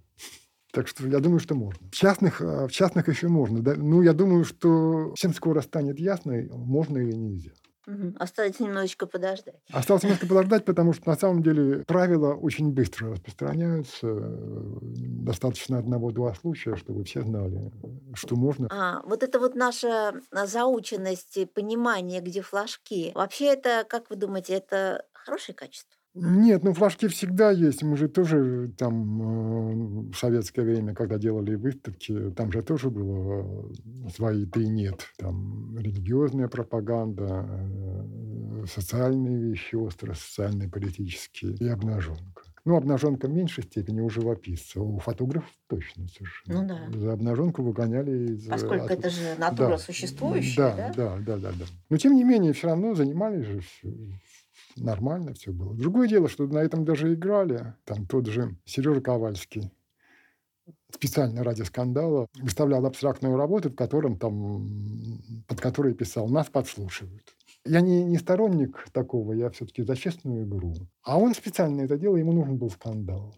Так что я думаю, что можно. В частных, э, в частных еще можно. Да? Ну, я думаю, что всем скоро станет ясно, можно или нельзя. Угу. Осталось немножечко подождать. Осталось немножко подождать, потому что на самом деле правила очень быстро распространяются. Достаточно одного-два случая, чтобы все знали, что можно. А, вот это вот наша заученность, понимание, где флажки. Вообще это, как вы думаете, это хорошее качество? Нет, ну флажки всегда есть. Мы же тоже там э, в советское время, когда делали выставки, там же тоже было э, свои «ты» нет. Там религиозная пропаганда, э, социальные вещи, остро социальные, политические и обнаженка. Ну, обнаженка в меньшей степени у живописца, у фотографов точно совершенно. Ну да. За обнаженку выгоняли из... Поскольку от... это же натура да. существующая, да? Да, да, да, да, да. Но тем не менее, все равно занимались же нормально все было. Другое дело, что на этом даже играли. Там тот же Сережа Ковальский специально ради скандала выставлял абстрактную работу, в котором там, под которой писал «Нас подслушивают». Я не, не сторонник такого, я все-таки за честную игру. А он специально это делал, ему нужен был скандал.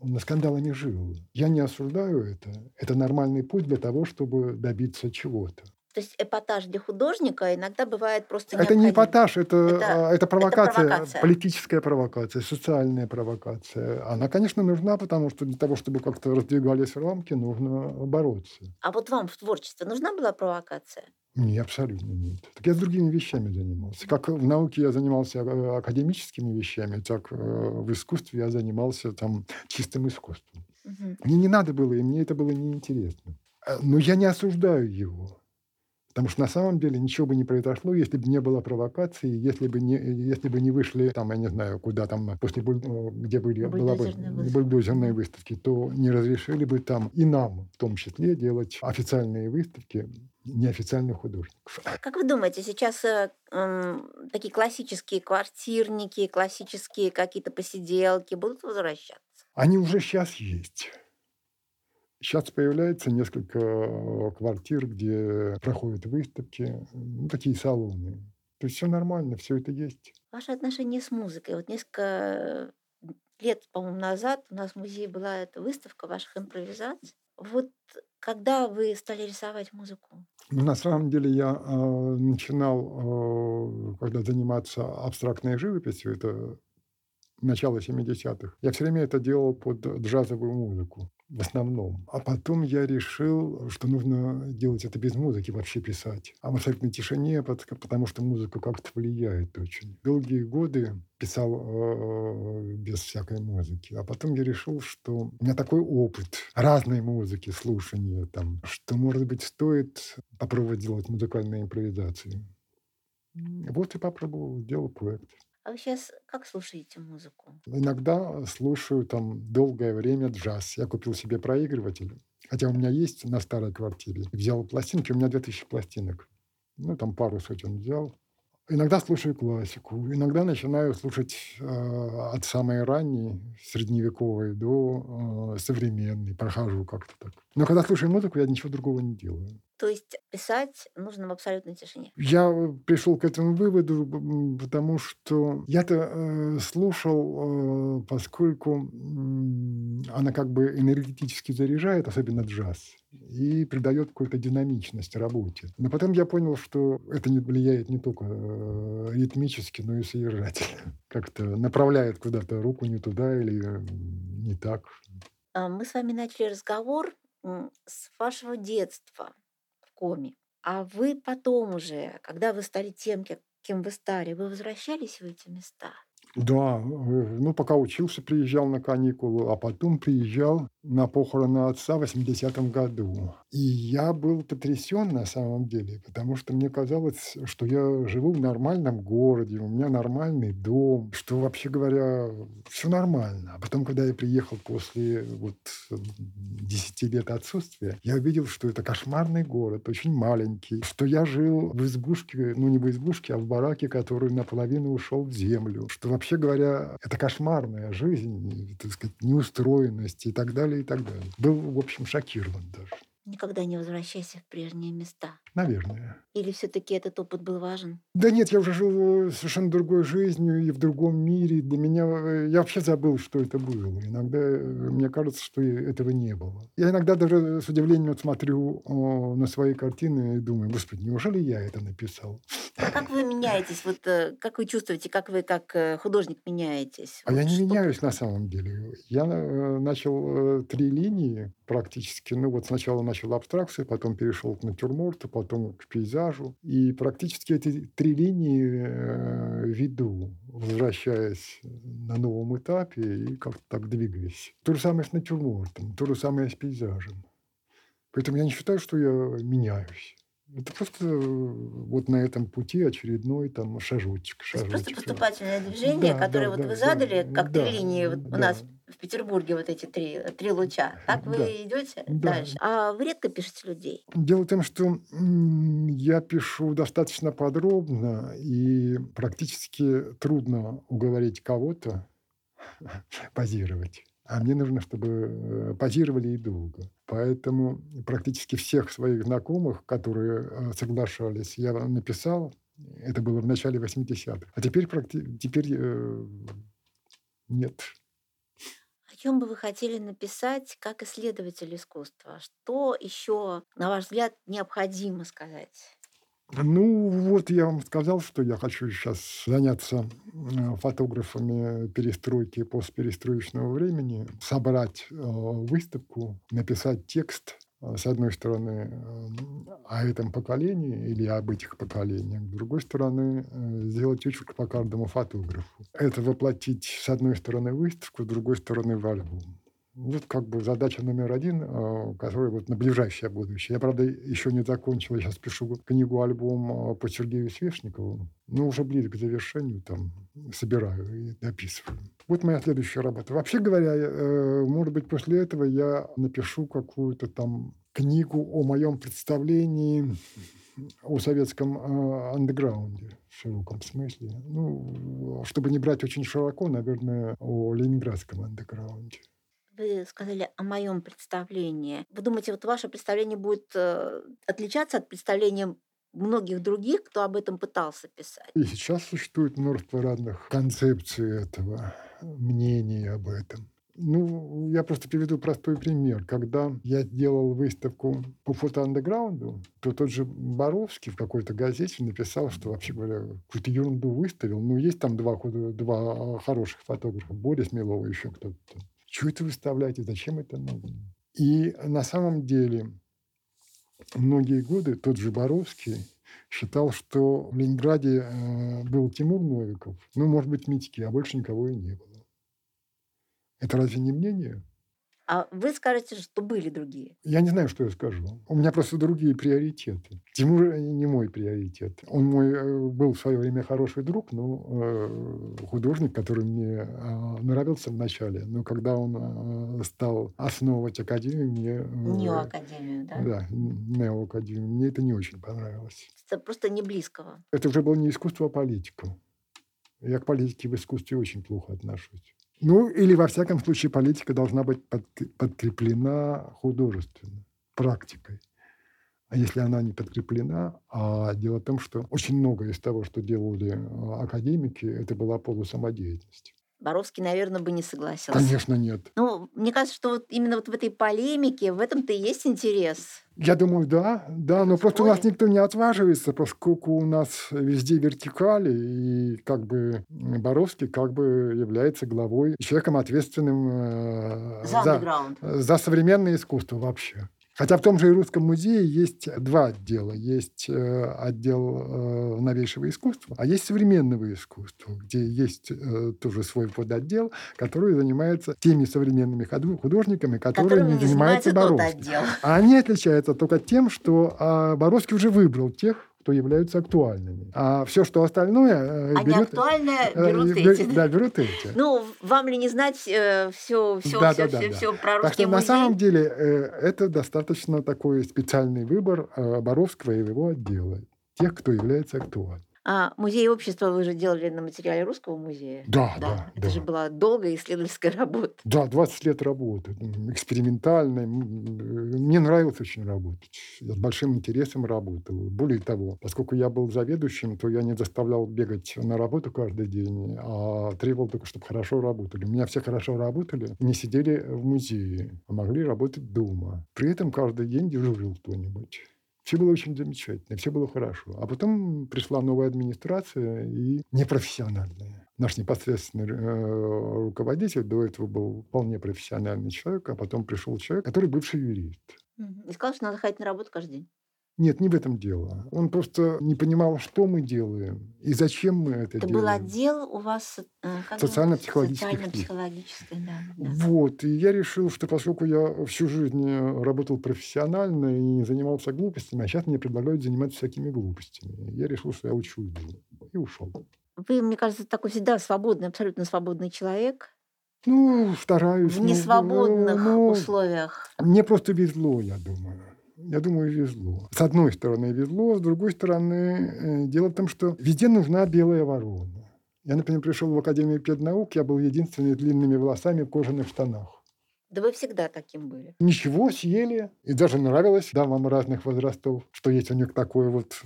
Он на скандала не жил. Я не осуждаю это. Это нормальный путь для того, чтобы добиться чего-то. То есть эпатаж для художника иногда бывает просто Это не эпатаж, это, это, это, провокация, это провокация, политическая провокация, социальная провокация. Она, конечно, нужна, потому что для того, чтобы как-то раздвигались рамки, нужно бороться. А вот вам в творчестве нужна была провокация? Нет, абсолютно нет. Так я с другими вещами занимался. Как в науке я занимался э, академическими вещами, так э, в искусстве я занимался там чистым искусством. Угу. Мне не надо было, и мне это было неинтересно. Э, но я не осуждаю его. Потому что на самом деле ничего бы не произошло, если бы не было провокации, если бы не, если бы не вышли, там, я не знаю, куда там, после, где были, была бы бульдозерные выставки, то не разрешили бы там и нам, в том числе, делать официальные выставки неофициальных художников. Как вы думаете, сейчас э, э, такие классические квартирники, классические какие-то посиделки будут возвращаться? Они уже сейчас есть. Сейчас появляется несколько квартир, где проходят выставки, ну, такие салоны. То есть все нормально, все это есть. Ваше отношение с музыкой. Вот несколько лет, по-моему, назад у нас в музее была эта выставка ваших импровизаций. Вот когда вы стали рисовать музыку? Ну, на самом деле я э, начинал, э, когда заниматься абстрактной живописью, это начало 70-х. Я все время это делал под джазовую музыку в основном. А потом я решил, что нужно делать это без музыки, вообще писать. А в абсолютной тишине, потому что музыка как-то влияет очень. Долгие годы писал э, без всякой музыки. А потом я решил, что у меня такой опыт разной музыки, слушания там, что, может быть, стоит попробовать делать музыкальные импровизации. Вот и попробовал, сделал проект. А вы сейчас как слушаете музыку? Иногда слушаю там долгое время джаз. Я купил себе проигрыватель. Хотя у меня есть на старой квартире. Взял пластинки, у меня 2000 пластинок. Ну, там пару сотен взял. Иногда слушаю классику, иногда начинаю слушать э, от самой ранней, средневековой, до э, современной, прохожу как-то так. Но когда слушаю музыку, я ничего другого не делаю. То есть писать нужно в абсолютной тишине? Я пришел к этому выводу, потому что я-то э, слушал, э, поскольку э, она как бы энергетически заряжает, особенно джаз, и придает какую-то динамичность работе. Но потом я понял, что это не влияет не только э, ритмически, но и содержательно. Как-то направляет куда-то руку не туда или э, не так. А, мы с вами начали разговор с вашего детства коме. А вы потом уже, когда вы стали тем, кем вы стали, вы возвращались в эти места? Да, э, ну, пока учился, приезжал на каникулы, а потом приезжал на похороны отца в 80-м году. И я был потрясен на самом деле, потому что мне казалось, что я живу в нормальном городе, у меня нормальный дом, что, вообще говоря, все нормально. А потом, когда я приехал после вот 10 лет отсутствия, я увидел, что это кошмарный город, очень маленький, что я жил в избушке, ну, не в избушке, а в бараке, который наполовину ушел в землю, что вообще говоря, это кошмарная жизнь, так сказать, неустроенность и так далее, и так далее. Был, в общем, шокирован даже. Никогда не возвращайся в прежние места. Наверное. Или все-таки этот опыт был важен? Да нет, я уже жил совершенно другой жизнью и в другом мире. Для меня... Э, я вообще забыл, что это было. Иногда э, мне кажется, что этого не было. Я иногда даже с удивлением смотрю на свои картины и думаю, господи, неужели я это написал? А как вы меняетесь? Вот э, как вы чувствуете, как вы как художник меняетесь? А вот я не что... меняюсь на самом деле. Я начал три линии практически. Ну вот сначала начал абстракции, потом перешел к натюрморту, потом к пейзажу. И практически эти три линии э, веду, возвращаясь на новом этапе и как-то так двигаясь. То же самое с натюрмортом, то же самое с пейзажем. Поэтому я не считаю, что я меняюсь. Это просто э, вот на этом пути очередной там шажочек. шажочек. просто поступательное движение, да, которое да, вот да, вы задали, да, как да, три линии вот да. у нас в Петербурге вот эти три, три луча. Так вы да, идете да. дальше. А вы редко пишете людей? Дело в том, что я пишу достаточно подробно, и практически трудно уговорить кого-то позировать. А мне нужно, чтобы э, позировали и долго. Поэтому практически всех своих знакомых, которые э, соглашались, я написал. Это было в начале 80-х. А теперь, теперь э, нет. Чем бы вы хотели написать как исследователь искусства? Что еще, на ваш взгляд, необходимо сказать? Ну, вот я вам сказал, что я хочу сейчас заняться э, фотографами перестройки и постперестроечного времени, собрать э, выставку, написать текст, с одной стороны, о этом поколении или об этих поколениях, с другой стороны, сделать очерк по каждому фотографу. Это воплотить, с одной стороны, выставку, с другой стороны, в альбом. Вот как бы задача номер один, а, которая вот на ближайшее будущее. Я, правда, еще не закончил, я сейчас пишу книгу-альбом а, по Сергею Свешникову, но уже ближе к завершению, там, собираю и дописываю. Вот моя следующая работа. Вообще говоря, э, может быть, после этого я напишу какую-то там книгу о моем представлении о советском э, андеграунде в широком смысле. Ну, чтобы не брать очень широко, наверное, о ленинградском андеграунде. Вы сказали о моем представлении. Вы думаете, вот ваше представление будет э, отличаться от представления многих других, кто об этом пытался писать? И сейчас существует множество разных концепций этого, мнений об этом. Ну, я просто приведу простой пример. Когда я делал выставку по фотоандеграунду, то тот же Боровский в какой-то газете написал, что, вообще говоря, какую-то ерунду выставил. Ну, есть там два, два хороших фотографа, Боря Смелова, еще кто-то. Чего это выставляете? Зачем это нужно? И на самом деле многие годы тот же Боровский считал, что в Ленинграде э, был Тимур Новиков, ну, может быть, Митьки, а больше никого и не было. Это разве не мнение? А вы скажете, что были другие? Я не знаю, что я скажу. У меня просто другие приоритеты. Тимур не мой приоритет. Он мой э, был в свое время хороший друг, э, художник, который мне э, нравился вначале. Но когда он стал основывать академию, мне... Неоакадемию, да? Да, неоакадемию. Мне это не очень понравилось. Это просто не близкого. Это уже было не искусство, а политика. Я к политике в искусстве очень плохо отношусь. Ну, или, во всяком случае, политика должна быть подкреплена художественно, практикой. А если она не подкреплена, а дело в том, что очень многое из того, что делали а, академики, это была полусамодеятельность. Боровский, наверное, бы не согласился. Конечно, нет. Ну, мне кажется, что вот именно вот в этой полемике, в этом-то и есть интерес. Я думаю, да, да, но просто у нас никто не отваживается, поскольку у нас везде вертикали, и как бы Боровский как бы является главой, человеком ответственным э, за, за современное искусство вообще. Хотя в том же и Русском музее есть два отдела. Есть э, отдел э, новейшего искусства, а есть современного искусства, где есть э, тоже свой подотдел, который занимается теми современными художниками, которые не занимаются Боровским. А они отличаются только тем, что а, Боровский уже выбрал тех, что являются актуальными. А все, что остальное... А берут, неактуальное э, берут эти. Да, берут эти. Ну, вам ли не знать все, все, да, все, да, все, да, все про русский так что музей? на самом деле это достаточно такой специальный выбор Боровского и его отдела. Тех, кто является актуальным. А музей общества вы же делали на материале русского музея? Да, да. да Это да. же была долгая исследовательская работа. Да, 20 лет работы. Экспериментальной. Мне нравилось очень работать. Я с большим интересом работал. Более того, поскольку я был заведующим, то я не заставлял бегать на работу каждый день, а требовал только, чтобы хорошо работали. У меня все хорошо работали, не сидели в музее, а могли работать дома. При этом каждый день дежурил кто-нибудь. Все было очень замечательно, все было хорошо. А потом пришла новая администрация и непрофессиональная. Наш непосредственный э, руководитель до этого был вполне профессиональный человек, а потом пришел человек, который бывший юрист. И сказал, что надо ходить на работу каждый день. Нет, не в этом дело. Он просто не понимал, что мы делаем и зачем мы это, это делаем. был отдел у вас э, социально-психологических социально-психологический, да, да. Вот. И я решил, что поскольку я всю жизнь э, работал профессионально и не занимался глупостями, а сейчас мне предлагают заниматься всякими глупостями. Я решил, что я учу и ушел. Вы, мне кажется, такой всегда свободный, абсолютно свободный человек. Ну, стараюсь. В несвободных ну, условиях. Мне просто везло, я думаю я думаю, везло. С одной стороны везло, с другой стороны э, дело в том, что везде нужна белая ворона. Я, например, пришел в Академию педнаук, я был единственный с длинными волосами в кожаных штанах. Да вы всегда таким были. Ничего, съели. И даже нравилось дамам разных возрастов, что есть у них такой вот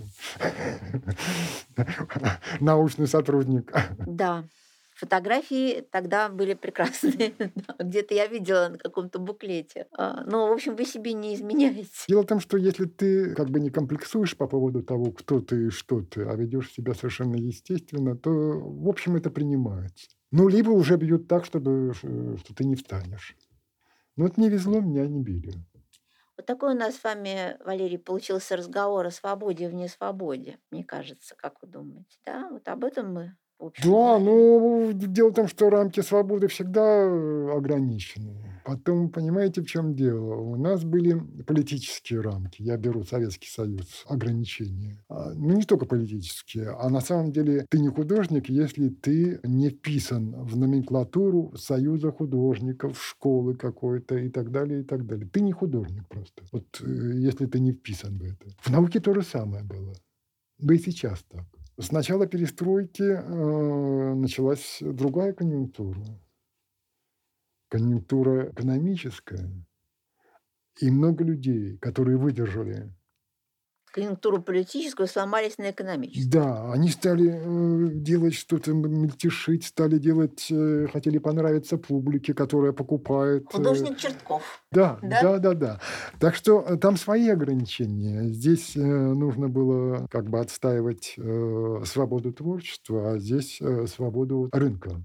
научный сотрудник. Да. Фотографии тогда были прекрасные. Где-то я видела на каком-то буклете. А, но, в общем, вы себе не изменяете. Дело в том, что если ты как бы не комплексуешь по поводу того, кто ты и что ты, а ведешь себя совершенно естественно, то, в общем, это принимается. Ну, либо уже бьют так, чтобы, что ты не встанешь. Но это не везло, меня не били. Вот такой у нас с вами, Валерий, получился разговор о свободе вне свободе, мне кажется, как вы думаете, да? Вот об этом мы общем. Да, ну, дело в том, что рамки свободы всегда э, ограничены. Потом, понимаете, в чем дело? У нас были политические рамки. Я беру Советский Союз, ограничения. А, ну, не только политические, а на самом деле ты не художник, если ты не вписан в номенклатуру Союза художников, школы какой-то и так далее, и так далее. Ты не художник просто. Вот э, если ты не вписан в это. В науке то же самое было. Да и сейчас так. С начала перестройки э, началась другая конъюнктура. конъюнктура экономическая и много людей, которые выдержали конъюнктуру политическую сломались на экономическую. Да, они стали э, делать что-то, мельтешить, стали делать, э, хотели понравиться публике, которая покупает. Э, Художник Чертков. Да, да, да, да, да. Так что э, там свои ограничения. Здесь э, нужно было как бы отстаивать э, свободу творчества, а здесь э, свободу рынка.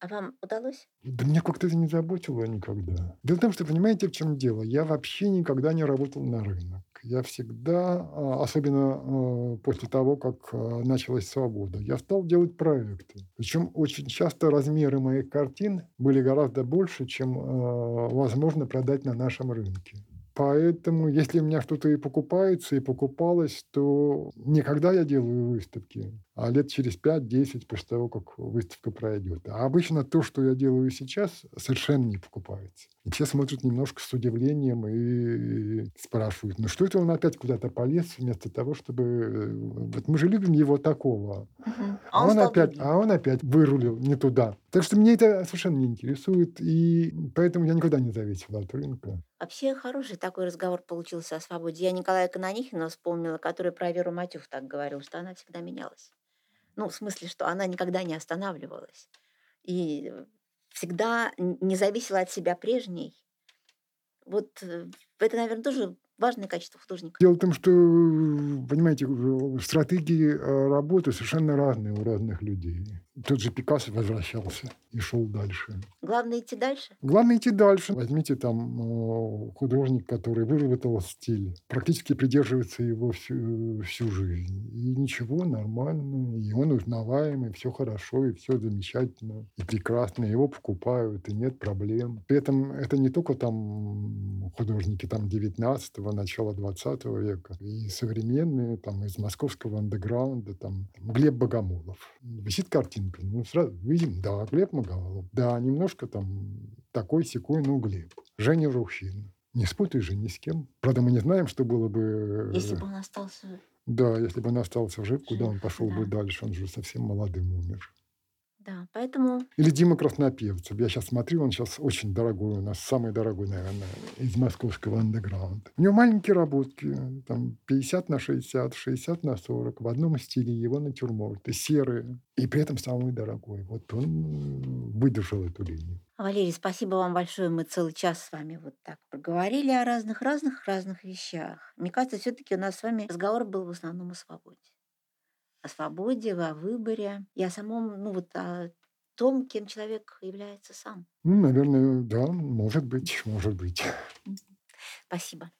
А вам удалось? Да меня как-то это не заботило никогда. Дело в том, что, понимаете, в чем дело? Я вообще никогда не работал на рынок. Я всегда, а, особенно а, после того, как а, началась свобода, я стал делать проекты. Причем очень часто размеры моих картин были гораздо больше, чем возможно продать на нашем рынке. Поэтому, если у меня что-то и покупается, и покупалось, то никогда я делаю выставки, а лет через 5-10 после того, как выставка пройдет. А обычно то, что я делаю сейчас, совершенно не покупается. И все смотрят немножко с удивлением и спрашивают, ну что это он опять куда-то полез, вместо того, чтобы... Э, вот мы же любим его такого. Угу. А, он, он опять, а он опять вырулил не туда. Так что меня это совершенно не интересует, и поэтому я никогда не зависел от рынка. Вообще хороший такой разговор получился о свободе. Я Николая Канонихина вспомнила, который про Веру Матюх так говорил, что она всегда менялась. Ну, в смысле, что она никогда не останавливалась. И всегда не зависела от себя прежней. Вот э, это, наверное, тоже важное качество художника. Дело в том, что, понимаете, стратегии э, работы совершенно разные у разных людей. Тот же Пикассо возвращался и шел дальше. Главное идти дальше? Главное идти дальше. Возьмите там э, художник, который выработал стиль, практически придерживается его всю, всю жизнь. И ничего, нормально, и он узнаваемый, все хорошо, и все замечательно, и прекрасно, его покупают, и нет проблем. При этом это не только там художники там 19 го начала 20 века, и современные, там, из московского андеграунда, там, Глеб Богомолов. Висит картинка, ну, сразу видим, да, Глеб Богомолов, да, немножко там такой секой, ну, Глеб. Женя Рухин. Не спутай же ни с кем. Правда, мы не знаем, что было бы... Э, если бы он остался... Да, если бы он остался жив, куда он пошел да. бы дальше? Он же совсем молодым умер. Да, поэтому... Или Дима Краснопевцев. Я сейчас смотрю, он сейчас очень дорогой у нас, самый дорогой, наверное, из московского андеграунда. У него маленькие работки, там 50 на 60, 60 на 40, в одном стиле его натюрморты, серые, и при этом самый дорогой. Вот он выдержал эту линию. Валерий, спасибо вам большое. Мы целый час с вами вот так поговорили о разных-разных-разных вещах. Мне кажется, все-таки у нас с вами разговор был в основном о свободе о свободе, о выборе и о самом, ну вот о том, кем человек является сам. Ну, наверное, да, может быть, может быть. Спасибо.